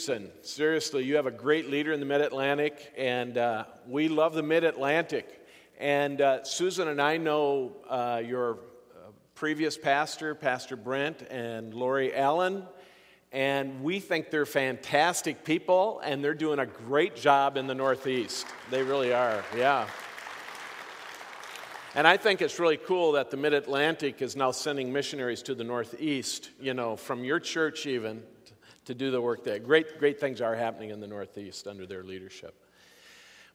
Gibson. Seriously, you have a great leader in the Mid Atlantic, and uh, we love the Mid Atlantic. And uh, Susan and I know uh, your uh, previous pastor, Pastor Brent, and Lori Allen, and we think they're fantastic people, and they're doing a great job in the Northeast. They really are, yeah. And I think it's really cool that the Mid Atlantic is now sending missionaries to the Northeast, you know, from your church even, to do the work there. Great, great things are happening in the Northeast under their leadership.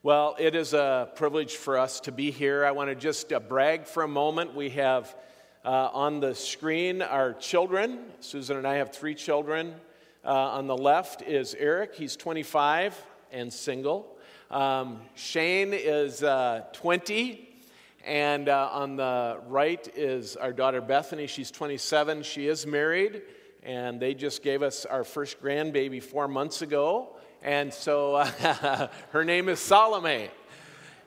Well, it is a privilege for us to be here. I want to just uh, brag for a moment. We have uh, on the screen our children. Susan and I have three children. Uh, on the left is Eric, he's 25 and single. Um, Shane is uh, 20 and uh, on the right is our daughter Bethany. She's 27. She is married, and they just gave us our first grandbaby four months ago. And so uh, her name is Salome,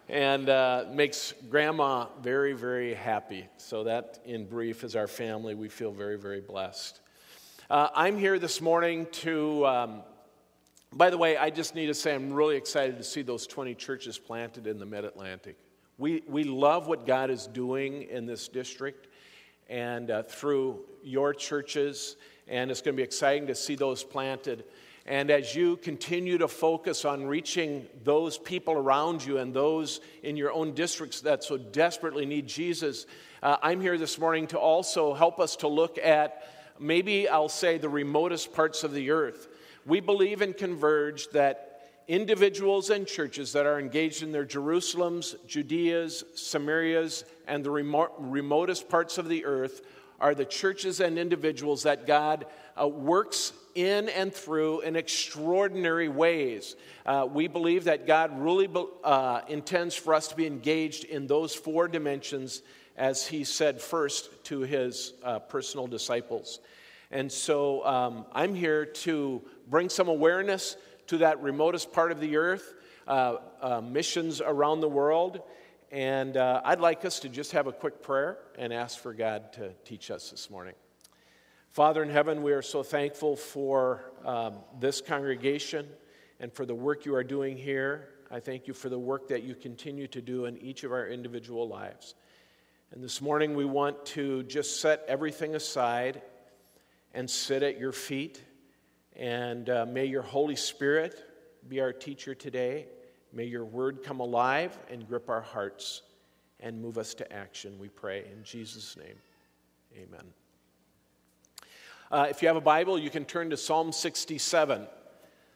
and uh, makes grandma very, very happy. So, that in brief is our family. We feel very, very blessed. Uh, I'm here this morning to. Um, by the way, I just need to say I'm really excited to see those 20 churches planted in the mid Atlantic. We, we love what God is doing in this district and uh, through your churches, and it's going to be exciting to see those planted. And as you continue to focus on reaching those people around you and those in your own districts that so desperately need Jesus, uh, I'm here this morning to also help us to look at maybe I'll say the remotest parts of the earth. We believe in Converge that individuals and churches that are engaged in their Jerusalems, Judeas, Samarias, and the remote, remotest parts of the earth are the churches and individuals that God uh, works in and through in extraordinary ways. Uh, we believe that God really uh, intends for us to be engaged in those four dimensions, as He said first to His uh, personal disciples. And so um, I'm here to bring some awareness to that remotest part of the earth, uh, uh, missions around the world. And uh, I'd like us to just have a quick prayer and ask for God to teach us this morning. Father in heaven, we are so thankful for um, this congregation and for the work you are doing here. I thank you for the work that you continue to do in each of our individual lives. And this morning, we want to just set everything aside and sit at your feet and uh, may your Holy Spirit be our teacher today. May your word come alive and grip our hearts and move us to action, we pray. In Jesus' name, amen. Uh, if you have a Bible, you can turn to Psalm 67.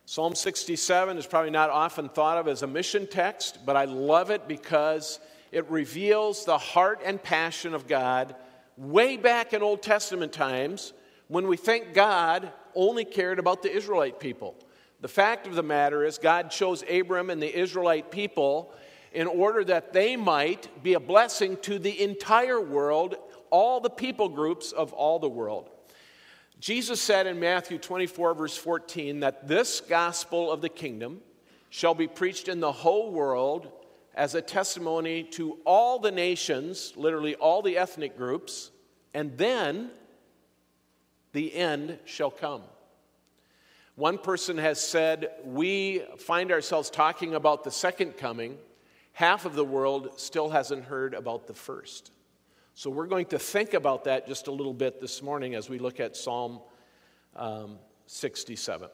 Psalm 67 is probably not often thought of as a mission text, but I love it because it reveals the heart and passion of God way back in Old Testament times when we think God only cared about the Israelite people. The fact of the matter is, God chose Abram and the Israelite people in order that they might be a blessing to the entire world, all the people groups of all the world. Jesus said in Matthew 24, verse 14, that this gospel of the kingdom shall be preached in the whole world as a testimony to all the nations, literally all the ethnic groups, and then the end shall come. One person has said, We find ourselves talking about the second coming. Half of the world still hasn't heard about the first. So we're going to think about that just a little bit this morning as we look at Psalm um, 67.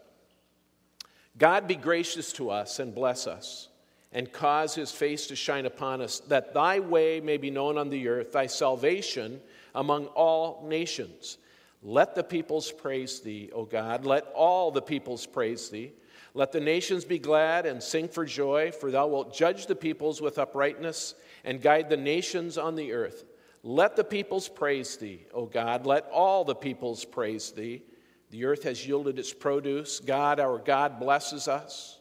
God be gracious to us and bless us, and cause his face to shine upon us, that thy way may be known on the earth, thy salvation among all nations. Let the peoples praise thee, O God. Let all the peoples praise thee. Let the nations be glad and sing for joy, for thou wilt judge the peoples with uprightness and guide the nations on the earth. Let the peoples praise thee, O God. Let all the peoples praise thee. The earth has yielded its produce. God, our God, blesses us.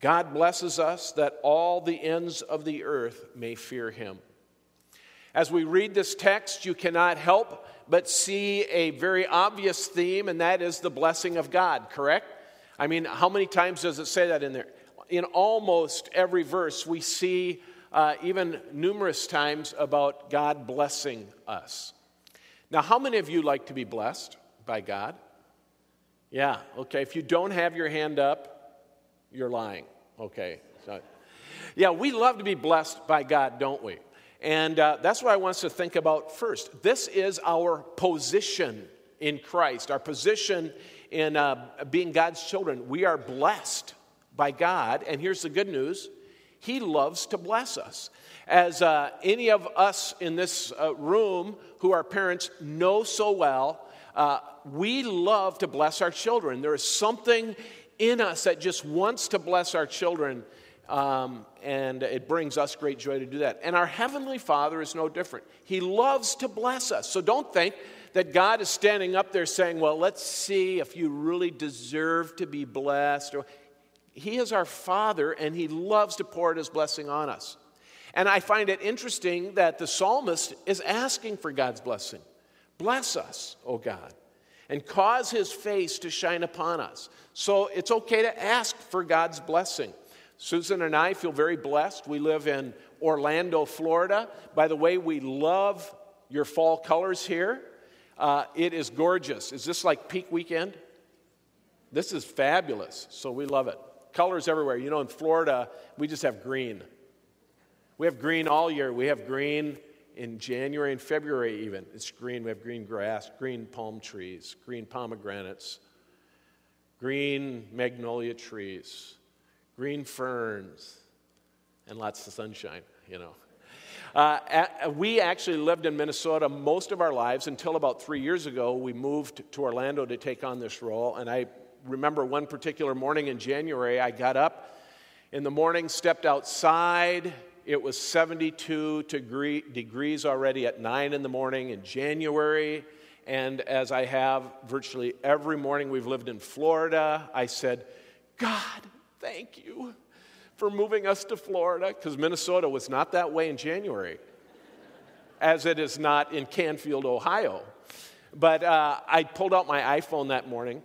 God blesses us that all the ends of the earth may fear him. As we read this text, you cannot help but see a very obvious theme, and that is the blessing of God, correct? I mean, how many times does it say that in there? In almost every verse, we see uh, even numerous times about God blessing us. Now, how many of you like to be blessed by God? Yeah, okay. If you don't have your hand up, you're lying. Okay. So, yeah, we love to be blessed by God, don't we? And uh, that's what I want us to think about first. This is our position in Christ, our position in uh, being God's children. We are blessed by God. And here's the good news He loves to bless us. As uh, any of us in this uh, room who are parents know so well, uh, we love to bless our children. There is something in us that just wants to bless our children. Um, and it brings us great joy to do that. And our Heavenly Father is no different. He loves to bless us. So don't think that God is standing up there saying, Well, let's see if you really deserve to be blessed. He is our Father, and He loves to pour out His blessing on us. And I find it interesting that the psalmist is asking for God's blessing. Bless us, O God, and cause His face to shine upon us. So it's okay to ask for God's blessing. Susan and I feel very blessed. We live in Orlando, Florida. By the way, we love your fall colors here. Uh, it is gorgeous. Is this like peak weekend? This is fabulous. So we love it. Colors everywhere. You know, in Florida, we just have green. We have green all year. We have green in January and February, even. It's green. We have green grass, green palm trees, green pomegranates, green magnolia trees green ferns, and lots of sunshine, you know. Uh, we actually lived in Minnesota most of our lives until about three years ago. We moved to Orlando to take on this role. And I remember one particular morning in January, I got up in the morning, stepped outside. It was 72 degree, degrees already at 9 in the morning in January. And as I have virtually every morning we've lived in Florida, I said, God, Thank you for moving us to Florida because Minnesota was not that way in January, as it is not in Canfield, Ohio. But uh, I pulled out my iPhone that morning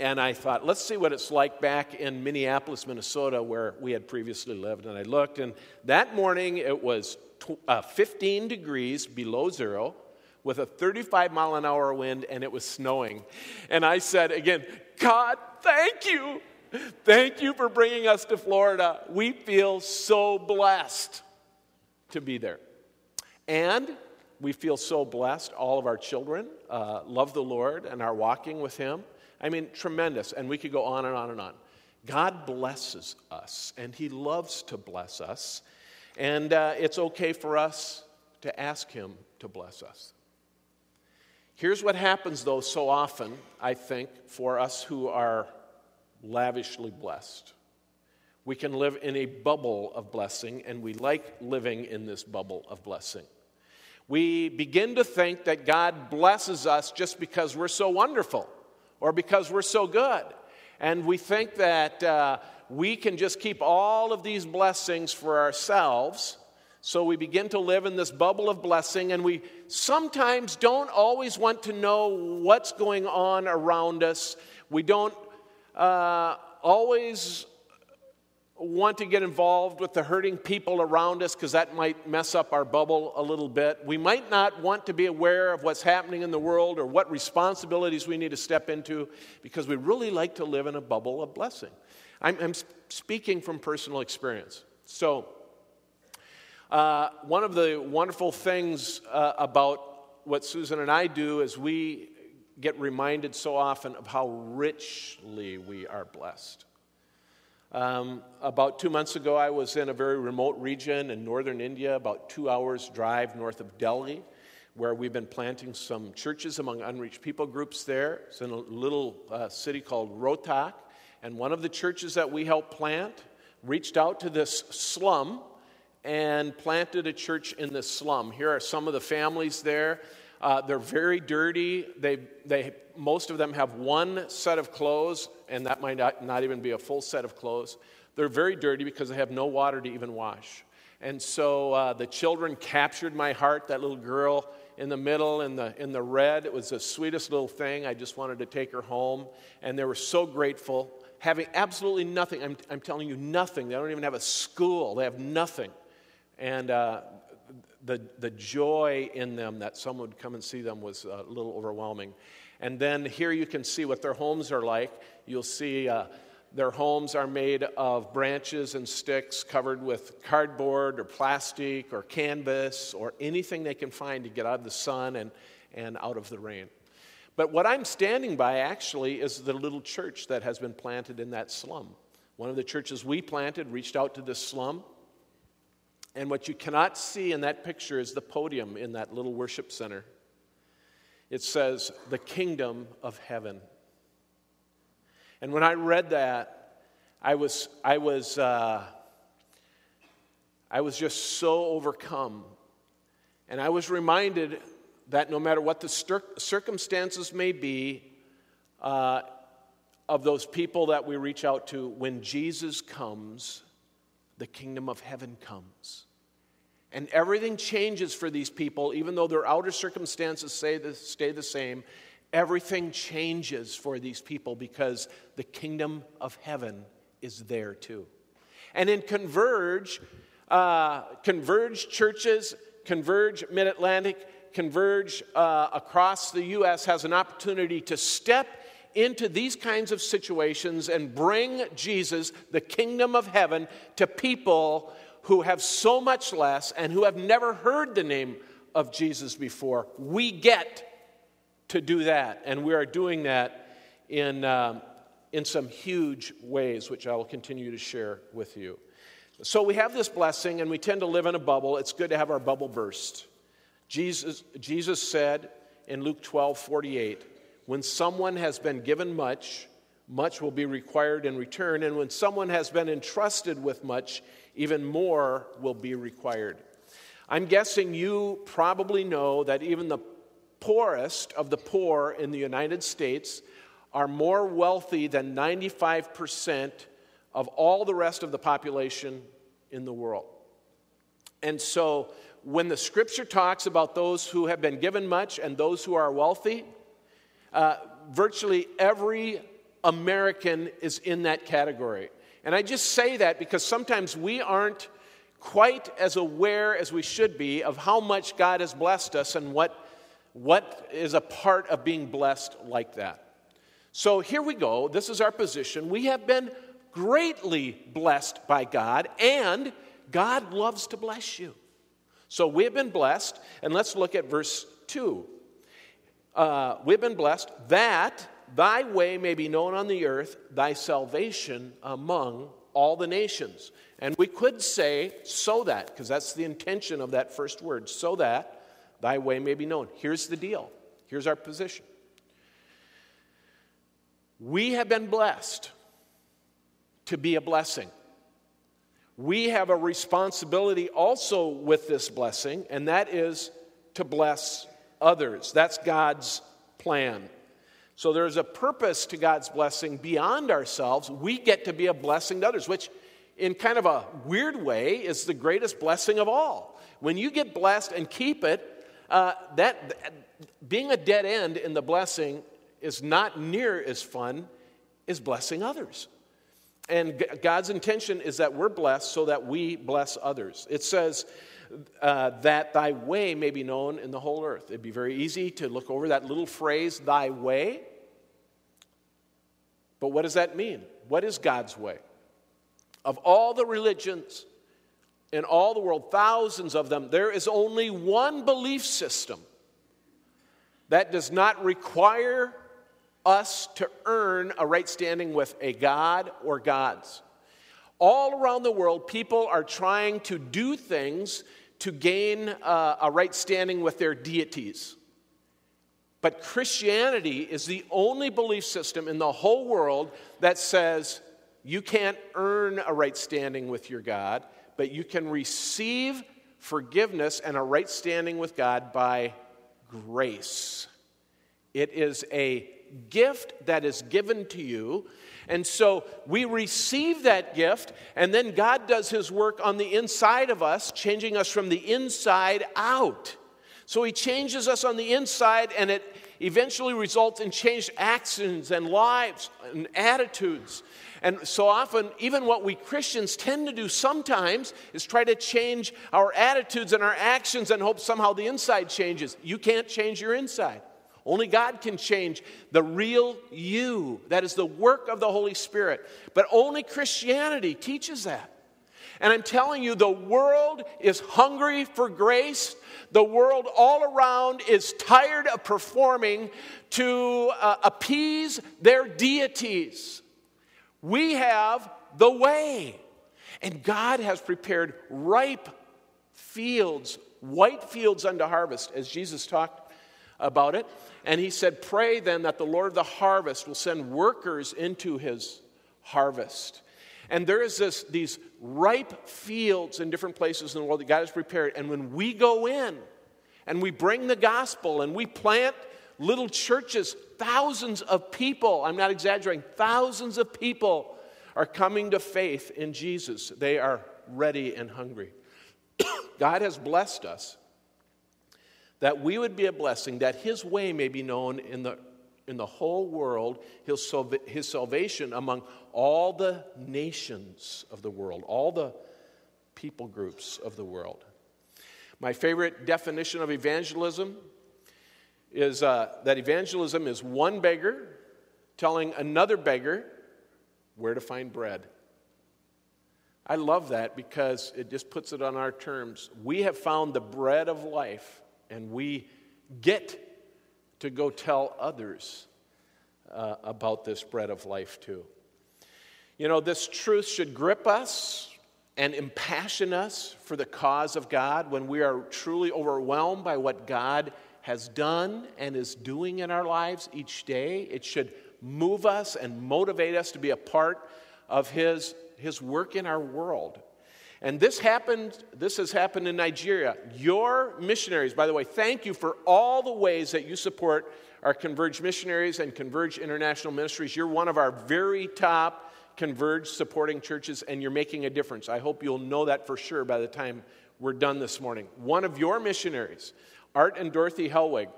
and I thought, let's see what it's like back in Minneapolis, Minnesota, where we had previously lived. And I looked, and that morning it was tw- uh, 15 degrees below zero with a 35 mile an hour wind, and it was snowing. And I said again, God, thank you Thank you for bringing us to Florida. We feel so blessed to be there. And we feel so blessed. All of our children uh, love the Lord and are walking with Him. I mean, tremendous. And we could go on and on and on. God blesses us, and He loves to bless us. And uh, it's okay for us to ask Him to bless us. Here's what happens, though, so often, I think, for us who are lavishly blessed. We can live in a bubble of blessing, and we like living in this bubble of blessing. We begin to think that God blesses us just because we're so wonderful or because we're so good. And we think that uh, we can just keep all of these blessings for ourselves. So we begin to live in this bubble of blessing, and we sometimes don't always want to know what's going on around us. We don't uh, always want to get involved with the hurting people around us because that might mess up our bubble a little bit. We might not want to be aware of what's happening in the world or what responsibilities we need to step into because we really like to live in a bubble of blessing. I'm, I'm speaking from personal experience. So, uh, one of the wonderful things uh, about what Susan and I do is we get reminded so often of how richly we are blessed. Um, about two months ago, I was in a very remote region in northern India, about two hours' drive north of Delhi, where we've been planting some churches among unreached people groups there. It's in a little uh, city called Rohtak. And one of the churches that we helped plant reached out to this slum and planted a church in this slum. Here are some of the families there. Uh, they're very dirty. They, they, most of them have one set of clothes, and that might not, not even be a full set of clothes. They're very dirty because they have no water to even wash. And so uh, the children captured my heart. That little girl in the middle in the, in the red, it was the sweetest little thing. I just wanted to take her home. And they were so grateful, having absolutely nothing. I'm, I'm telling you, nothing. They don't even have a school, they have nothing. And uh, the, the joy in them that someone would come and see them was a little overwhelming. And then here you can see what their homes are like. You'll see uh, their homes are made of branches and sticks covered with cardboard or plastic or canvas or anything they can find to get out of the sun and, and out of the rain. But what I'm standing by actually is the little church that has been planted in that slum. One of the churches we planted reached out to this slum. And what you cannot see in that picture is the podium in that little worship center it says, the kingdom of heaven. And when I read that, I was, I was, uh, I was just so overcome. And I was reminded that no matter what the circumstances may be, uh, of those people that we reach out to, when Jesus comes, the kingdom of heaven comes. And everything changes for these people, even though their outer circumstances say the, stay the same. Everything changes for these people because the kingdom of heaven is there too. And in Converge, uh, Converge churches, Converge Mid Atlantic, Converge uh, across the U.S. has an opportunity to step into these kinds of situations and bring Jesus, the kingdom of heaven, to people who have so much less and who have never heard the name of Jesus before. We get to do that, and we are doing that in, um, in some huge ways, which I will continue to share with you. So we have this blessing, and we tend to live in a bubble. It's good to have our bubble burst. Jesus, Jesus said in Luke 12 48, when someone has been given much, much will be required in return. And when someone has been entrusted with much, even more will be required. I'm guessing you probably know that even the poorest of the poor in the United States are more wealthy than 95% of all the rest of the population in the world. And so, when the scripture talks about those who have been given much and those who are wealthy, uh, virtually every American is in that category. And I just say that because sometimes we aren't quite as aware as we should be of how much God has blessed us and what, what is a part of being blessed like that. So here we go. This is our position. We have been greatly blessed by God, and God loves to bless you. So we have been blessed, and let's look at verse 2. Uh, we've been blessed that Thy way may be known on the earth, thy salvation among all the nations. And we could say, so that, because that's the intention of that first word, so that thy way may be known. Here's the deal. Here's our position. We have been blessed to be a blessing. We have a responsibility also with this blessing, and that is to bless others. That's God's plan. So there's a purpose to God's blessing beyond ourselves. We get to be a blessing to others, which, in kind of a weird way, is the greatest blessing of all. When you get blessed and keep it, uh, that being a dead end in the blessing is not near as fun as blessing others. And God's intention is that we're blessed so that we bless others. It says, uh, that thy way may be known in the whole earth. It'd be very easy to look over that little phrase, thy way, but what does that mean? What is God's way? Of all the religions in all the world, thousands of them, there is only one belief system that does not require us to earn a right standing with a God or gods. All around the world, people are trying to do things to gain uh, a right standing with their deities. But Christianity is the only belief system in the whole world that says you can't earn a right standing with your God, but you can receive forgiveness and a right standing with God by grace. It is a gift that is given to you. And so we receive that gift, and then God does His work on the inside of us, changing us from the inside out. So he changes us on the inside, and it eventually results in changed actions and lives and attitudes. And so often, even what we Christians tend to do sometimes is try to change our attitudes and our actions and hope somehow the inside changes. You can't change your inside. Only God can change the real you. That is the work of the Holy Spirit. But only Christianity teaches that. And I'm telling you, the world is hungry for grace. The world all around is tired of performing to uh, appease their deities. We have the way. And God has prepared ripe fields, white fields unto harvest, as Jesus talked about it. And he said, Pray then that the Lord of the harvest will send workers into his harvest. And there is this, these ripe fields in different places in the world that God has prepared. And when we go in and we bring the gospel and we plant little churches, thousands of people, I'm not exaggerating, thousands of people are coming to faith in Jesus. They are ready and hungry. God has blessed us that we would be a blessing, that His way may be known in the, in the whole world, his, his salvation among all the nations of the world, all the people groups of the world. My favorite definition of evangelism is uh, that evangelism is one beggar telling another beggar where to find bread. I love that because it just puts it on our terms. We have found the bread of life, and we get to go tell others uh, about this bread of life too. You know, this truth should grip us and impassion us for the cause of God when we are truly overwhelmed by what God has done and is doing in our lives each day. It should move us and motivate us to be a part of His, his work in our world. And this happened, this has happened in Nigeria. Your missionaries, by the way, thank you for all the ways that you support our Converge missionaries and Converge International Ministries. You're one of our very top Converge supporting churches, and you're making a difference. I hope you'll know that for sure by the time we're done this morning. One of your missionaries, Art and Dorothy Helwig,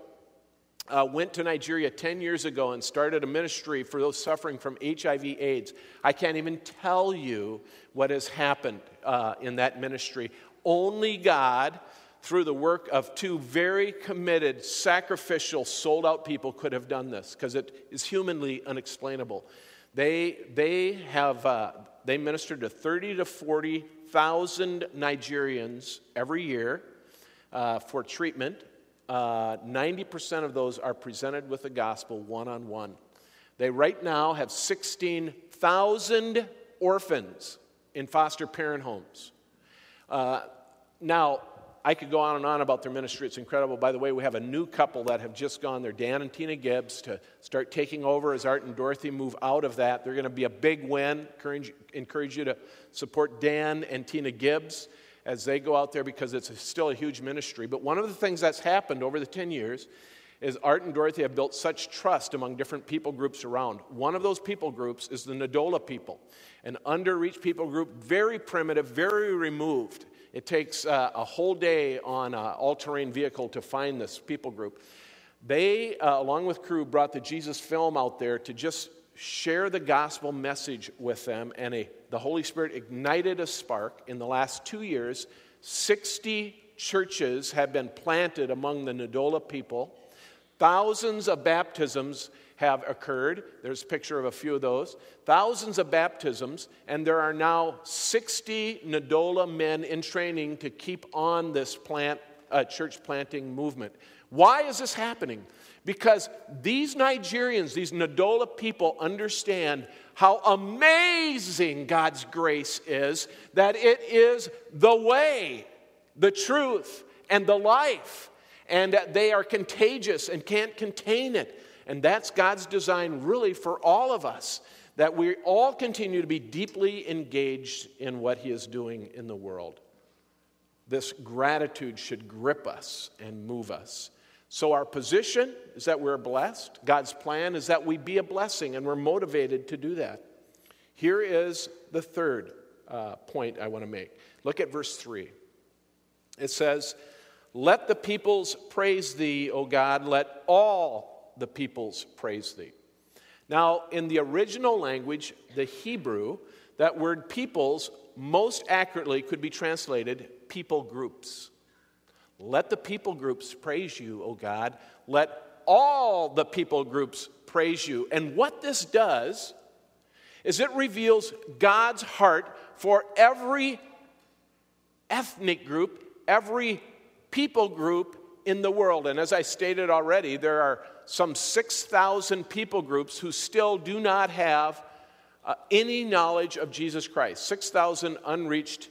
uh, went to Nigeria 10 years ago and started a ministry for those suffering from HIV AIDS. I can't even tell you what has happened uh, in that ministry. Only God, through the work of two very committed, sacrificial, sold out people, could have done this because it is humanly unexplainable. They, they have uh, they minister to 30 to 40,000 Nigerians every year uh, for treatment uh, 90% of those are presented with the gospel one on one. They right now have 16,000 orphans in foster parent homes. Uh, now, I could go on and on about their ministry. It's incredible. By the way, we have a new couple that have just gone there, Dan and Tina Gibbs, to start taking over as Art and Dorothy move out of that. They're going to be a big win. Encourage, encourage you to support Dan and Tina Gibbs as they go out there because it's still a huge ministry. But one of the things that's happened over the 10 years is Art and Dorothy have built such trust among different people groups around. One of those people groups is the Ndola people, an underreached people group, very primitive, very removed. It takes uh, a whole day on an all terrain vehicle to find this people group. They, uh, along with crew, brought the Jesus film out there to just share the gospel message with them, and a, the Holy Spirit ignited a spark. In the last two years, 60 churches have been planted among the Ndola people. Thousands of baptisms have occurred. There's a picture of a few of those. Thousands of baptisms, and there are now 60 Ndola men in training to keep on this plant, uh, church planting movement. Why is this happening? Because these Nigerians, these Ndola people, understand how amazing God's grace is, that it is the way, the truth, and the life, and that they are contagious and can't contain it. And that's God's design, really, for all of us, that we all continue to be deeply engaged in what He is doing in the world. This gratitude should grip us and move us. So, our position is that we're blessed. God's plan is that we be a blessing, and we're motivated to do that. Here is the third uh, point I want to make. Look at verse 3. It says, Let the peoples praise thee, O God, let all the peoples praise thee. Now, in the original language, the Hebrew, that word peoples most accurately could be translated people groups. Let the people groups praise you, O God. Let all the people groups praise you. And what this does is it reveals God's heart for every ethnic group, every people group in the world. And as I stated already, there are some 6,000 people groups who still do not have uh, any knowledge of Jesus Christ. 6,000 unreached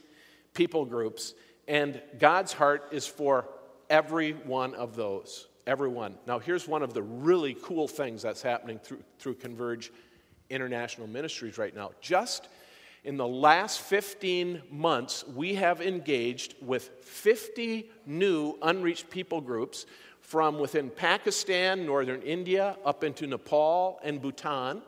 people groups. And God's heart is for every one of those. Everyone. Now, here's one of the really cool things that's happening through, through Converge International Ministries right now. Just in the last 15 months, we have engaged with 50 new unreached people groups from within Pakistan, northern India, up into Nepal and Bhutan.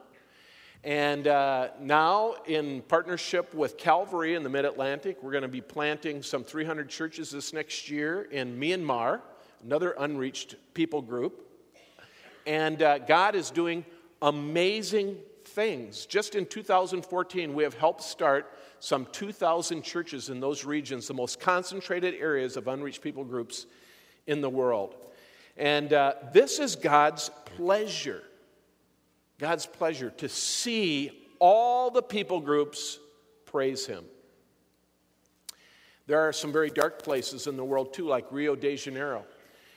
And uh, now, in partnership with Calvary in the Mid Atlantic, we're going to be planting some 300 churches this next year in Myanmar, another unreached people group. And uh, God is doing amazing things. Just in 2014, we have helped start some 2,000 churches in those regions, the most concentrated areas of unreached people groups in the world. And uh, this is God's pleasure. God's pleasure to see all the people groups praise Him. There are some very dark places in the world too, like Rio de Janeiro.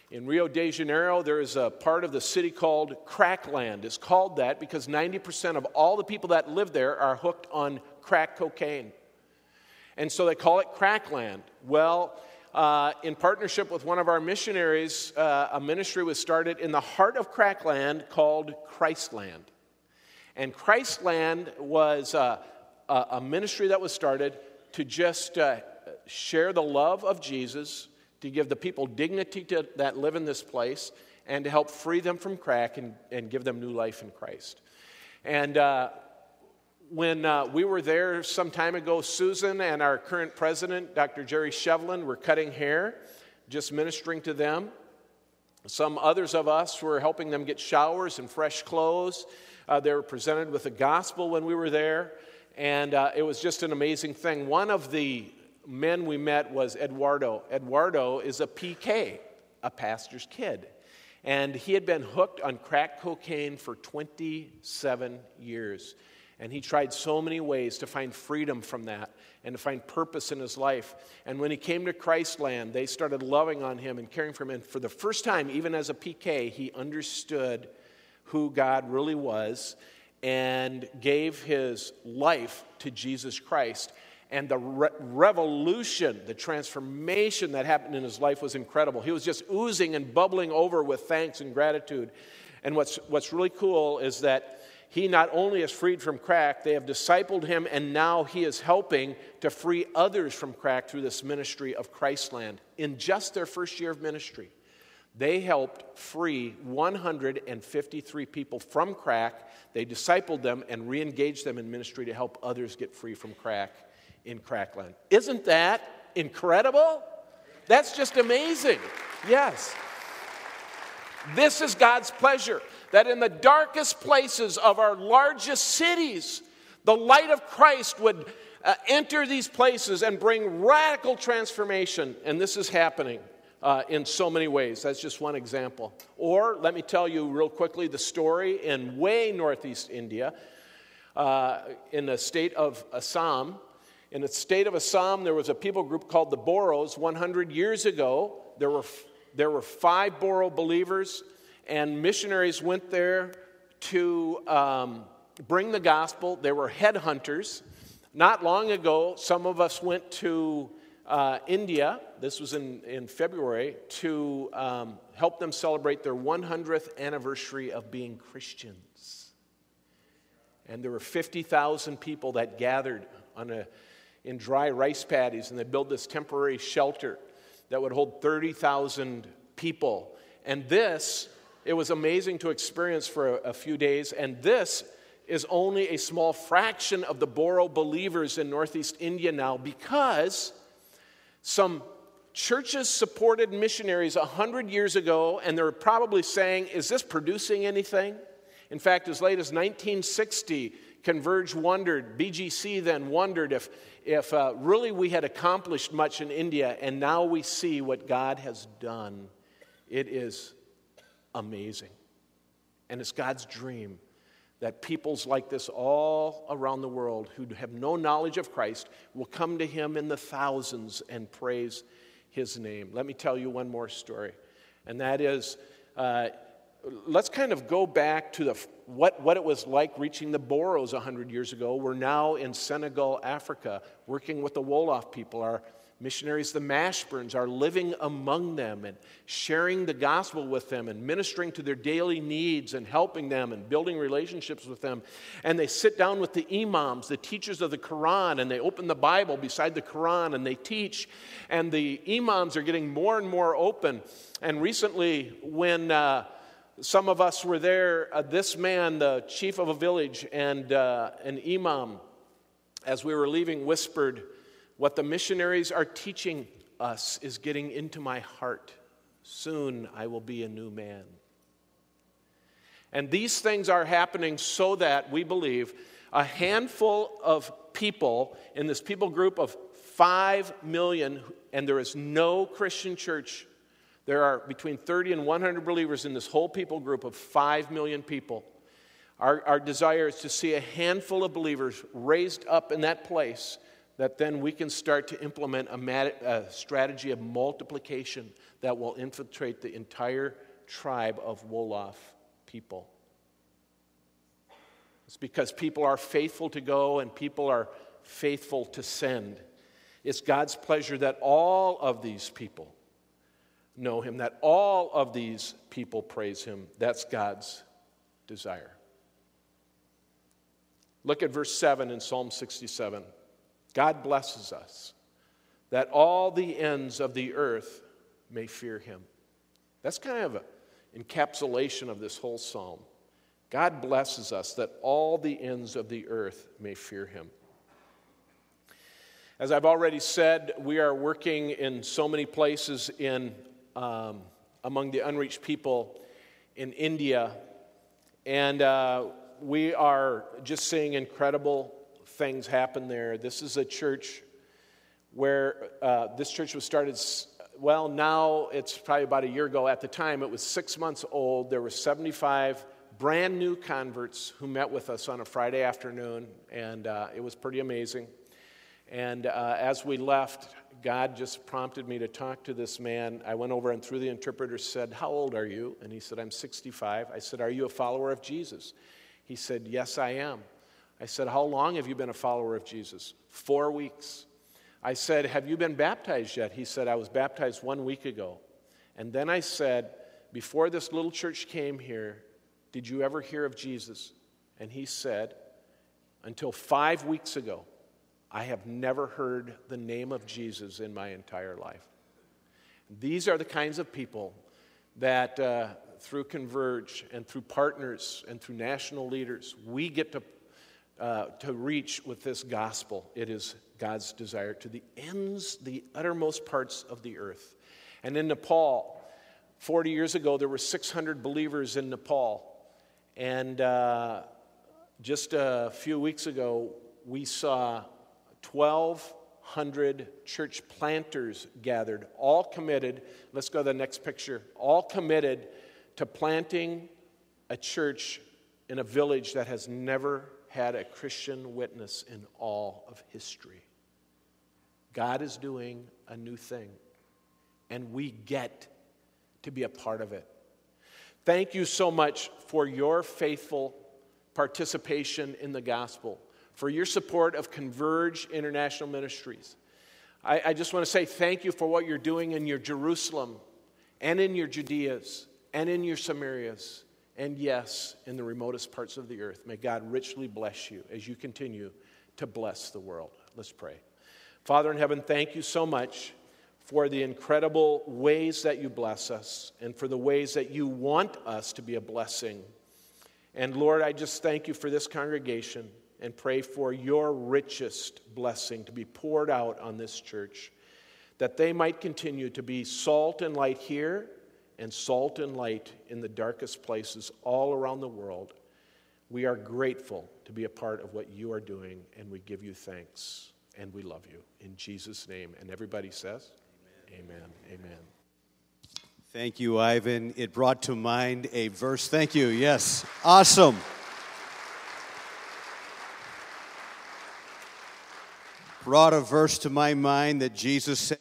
In Rio de Janeiro, there is a part of the city called Crackland. It's called that because 90% of all the people that live there are hooked on crack cocaine. And so they call it Crackland. Well, uh, in partnership with one of our missionaries, uh, a ministry was started in the heart of Crackland called Christland. And Christland was uh, a, a, ministry that was started to just uh, share the love of Jesus to give the people dignity to, that live in this place, and to help free them from crack and, and give them new life in Christ. And uh, when uh, we were there some time ago, Susan and our current president, Dr. Jerry Sheveland, were cutting hair, just ministering to them. Some others of us were helping them get showers and fresh clothes. Uh, they were presented with the gospel when we were there, and uh, it was just an amazing thing. One of the men we met was Eduardo. Eduardo is a PK, a pastor's kid. And he had been hooked on crack cocaine for 27 years. And he tried so many ways to find freedom from that and to find purpose in his life. And when he came to Christland, they started loving on him and caring for him. And for the first time, even as a PK, he understood who God really was and gave his life to Jesus Christ and the re- revolution, the transformation that happened in his life was incredible. He was just oozing and bubbling over with thanks and gratitude. And what's, what's really cool is that he not only is freed from crack, they have discipled him, and now he is helping to free others from crack through this ministry of Christland. In just their first year of ministry, they helped free 153 people from crack. They discipled them and re engaged them in ministry to help others get free from crack in Crackland. Isn't that incredible? That's just amazing. Yes. This is God's pleasure that in the darkest places of our largest cities, the light of Christ would uh, enter these places and bring radical transformation. And this is happening uh, in so many ways. That's just one example. Or let me tell you real quickly the story in way northeast India, uh, in the state of Assam. In the state of Assam, there was a people group called the Boros 100 years ago. There were, there were five Boro believers, and missionaries went there to um, bring the gospel. They were headhunters. Not long ago, some of us went to uh, India, this was in, in February, to um, help them celebrate their 100th anniversary of being Christians. And there were 50,000 people that gathered on a in dry rice paddies, and they built this temporary shelter that would hold 30,000 people. And this, it was amazing to experience for a, a few days, and this is only a small fraction of the Boro believers in Northeast India now because some churches supported missionaries 100 years ago, and they're probably saying, Is this producing anything? In fact, as late as 1960, Converge wondered, BGC then wondered if, if uh, really we had accomplished much in India and now we see what God has done. It is amazing. And it's God's dream that peoples like this all around the world who have no knowledge of Christ will come to him in the thousands and praise his name. Let me tell you one more story, and that is uh, let's kind of go back to the, what, what it was like reaching the Boros 100 years ago. We're now in Senegal, Africa, working with the Wolof people. Our missionaries, the Mashburns, are living among them and sharing the gospel with them and ministering to their daily needs and helping them and building relationships with them. And they sit down with the imams, the teachers of the Quran, and they open the Bible beside the Quran and they teach. And the imams are getting more and more open. And recently, when uh, some of us were there, uh, this man, the chief of a village, and uh, an imam, as we were leaving, whispered, what the missionaries are teaching us is getting into my heart. Soon I will be a new man. And these things are happening so that we believe a handful of people in this people group of 5 million, and there is no Christian church. There are between 30 and 100 believers in this whole people group of 5 million people. Our, our desire is to see a handful of believers raised up in that place that then we can start to implement a, mat- a strategy of multiplication that will infiltrate the entire tribe of Wolof people. It's because people are faithful to go and people are faithful to send. It's God's pleasure that all of these people know Him, that all of these people praise Him. That's God's desire. Look at verse 7 in Psalm 67. God blesses us that all the ends of the earth may fear him. That's kind of an encapsulation of this whole psalm. God blesses us that all the ends of the earth may fear him. As I've already said, we are working in so many places in, um, among the unreached people in India, and uh, we are just seeing incredible things happen there. This is a church where uh, this church was started, well, now it's probably about a year ago. At the time, it was six months old. There were 75 brand new converts who met with us on a Friday afternoon, and uh, it was pretty amazing. And uh, as we left, God just prompted me to talk to this man. I went over and through the interpreter said, How old are you? And he said, I'm 65. I said, Are you a follower of Jesus? He said, Yes, I am. I said, How long have you been a follower of Jesus? Four weeks. I said, Have you been baptized yet? He said, I was baptized one week ago. And then I said, Before this little church came here, did you ever hear of Jesus? And he said, Until five weeks ago, I have never heard the name of Jesus in my entire life. These are the kinds of people that uh, through Converge and through partners and through national leaders, we get to uh, to reach with this gospel. It is God's desire to the ends, the uttermost parts of the earth. And in Nepal, 40 years ago, there were 600 believers in Nepal. And uh, just a few weeks ago, we saw 1,200 church planters gathered, all committed. Let's go to the next picture. All committed to planting a church in a village that has never had a Christian witness in all of history. God is doing a new thing, and we get to be a part of it. Thank you so much for your faithful participation in the gospel, for your support of Converge International Ministries. I, I just want to say thank you for what you're doing in your Jerusalem and in your Judeas and in your Samarias and yes, in the remotest parts of the earth. May God richly bless you as you continue to bless the world. Let's pray. Father in heaven, thank you so much for the incredible ways that you bless us and for the ways that you want us to be a blessing. And Lord, I just thank you for this congregation and pray for your richest blessing to be poured out on this church, that they might continue to be salt and light here and salt and light in the darkest places all around the world. We are grateful to be a part of what you are doing, and we give you thanks, and we love you. In Jesus' name. And everybody says, Amen. Amen. Amen. Thank you, Ivan. It brought to mind a verse. Thank you. Yes. Awesome. Brought a verse to my mind that Jesus said.